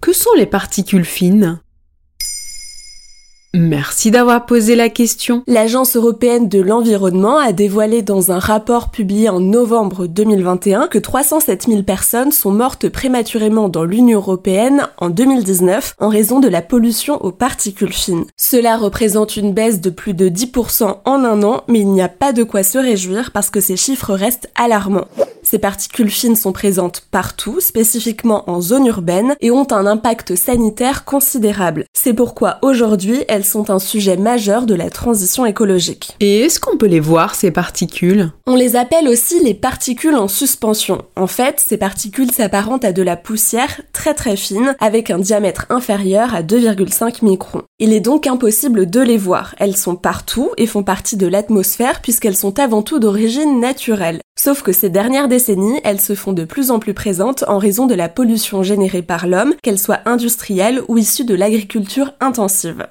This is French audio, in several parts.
Que sont les particules fines? Merci d'avoir posé la question. L'Agence européenne de l'environnement a dévoilé dans un rapport publié en novembre 2021 que 307 000 personnes sont mortes prématurément dans l'Union européenne en 2019 en raison de la pollution aux particules fines. Cela représente une baisse de plus de 10% en un an, mais il n'y a pas de quoi se réjouir parce que ces chiffres restent alarmants. Ces particules fines sont présentes partout, spécifiquement en zone urbaine, et ont un impact sanitaire considérable. C'est pourquoi aujourd'hui, elles sont un sujet majeur de la transition écologique. Et est-ce qu'on peut les voir, ces particules? On les appelle aussi les particules en suspension. En fait, ces particules s'apparentent à de la poussière très très fine, avec un diamètre inférieur à 2,5 microns. Il est donc impossible de les voir. Elles sont partout et font partie de l'atmosphère puisqu'elles sont avant tout d'origine naturelle. Sauf que ces dernières elles se font de plus en plus présentes en raison de la pollution générée par l'homme, qu'elle soit industrielle ou issue de l'agriculture intensive.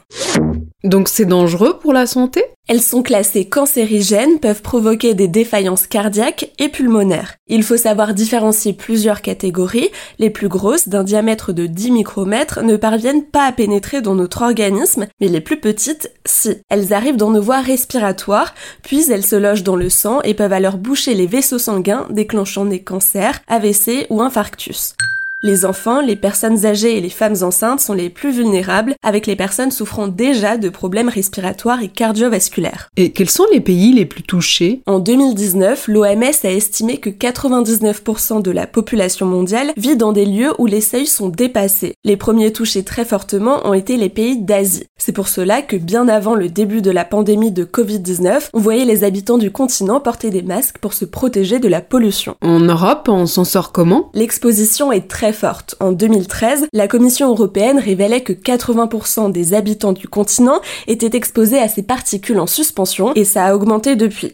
Donc c'est dangereux pour la santé? Elles sont classées cancérigènes, peuvent provoquer des défaillances cardiaques et pulmonaires. Il faut savoir différencier plusieurs catégories. Les plus grosses, d'un diamètre de 10 micromètres, ne parviennent pas à pénétrer dans notre organisme, mais les plus petites, si. Elles arrivent dans nos voies respiratoires, puis elles se logent dans le sang et peuvent alors boucher les vaisseaux sanguins, déclenchant des cancers, AVC ou infarctus. Les enfants, les personnes âgées et les femmes enceintes sont les plus vulnérables, avec les personnes souffrant déjà de problèmes respiratoires et cardiovasculaires. Et quels sont les pays les plus touchés? En 2019, l'OMS a estimé que 99% de la population mondiale vit dans des lieux où les seuils sont dépassés. Les premiers touchés très fortement ont été les pays d'Asie. C'est pour cela que bien avant le début de la pandémie de Covid-19, on voyait les habitants du continent porter des masques pour se protéger de la pollution. En Europe, on s'en sort comment? L'exposition est très En 2013, la Commission européenne révélait que 80% des habitants du continent étaient exposés à ces particules en suspension et ça a augmenté depuis.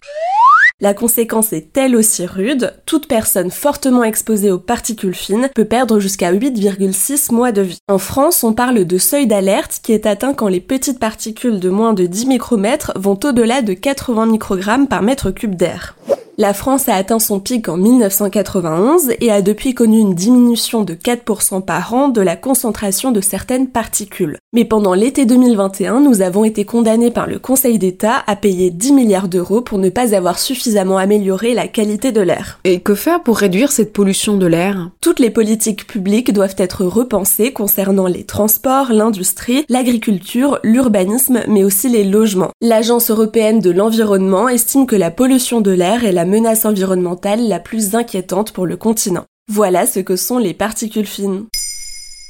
La conséquence est elle aussi rude, toute personne fortement exposée aux particules fines peut perdre jusqu'à 8,6 mois de vie. En France, on parle de seuil d'alerte qui est atteint quand les petites particules de moins de 10 micromètres vont au-delà de 80 microgrammes par mètre cube d'air. La France a atteint son pic en 1991 et a depuis connu une diminution de 4% par an de la concentration de certaines particules. Mais pendant l'été 2021, nous avons été condamnés par le Conseil d'État à payer 10 milliards d'euros pour ne pas avoir suffisamment amélioré la qualité de l'air. Et que faire pour réduire cette pollution de l'air? Toutes les politiques publiques doivent être repensées concernant les transports, l'industrie, l'agriculture, l'urbanisme, mais aussi les logements. L'Agence européenne de l'environnement estime que la pollution de l'air est menace environnementale la plus inquiétante pour le continent. Voilà ce que sont les particules fines.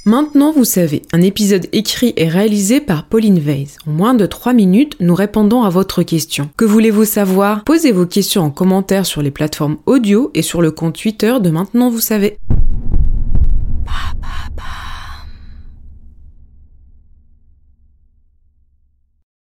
Maintenant, vous savez, un épisode écrit et réalisé par Pauline Weiss. En moins de 3 minutes, nous répondons à votre question. Que voulez-vous savoir? Posez vos questions en commentaire sur les plateformes audio et sur le compte Twitter de Maintenant, vous savez.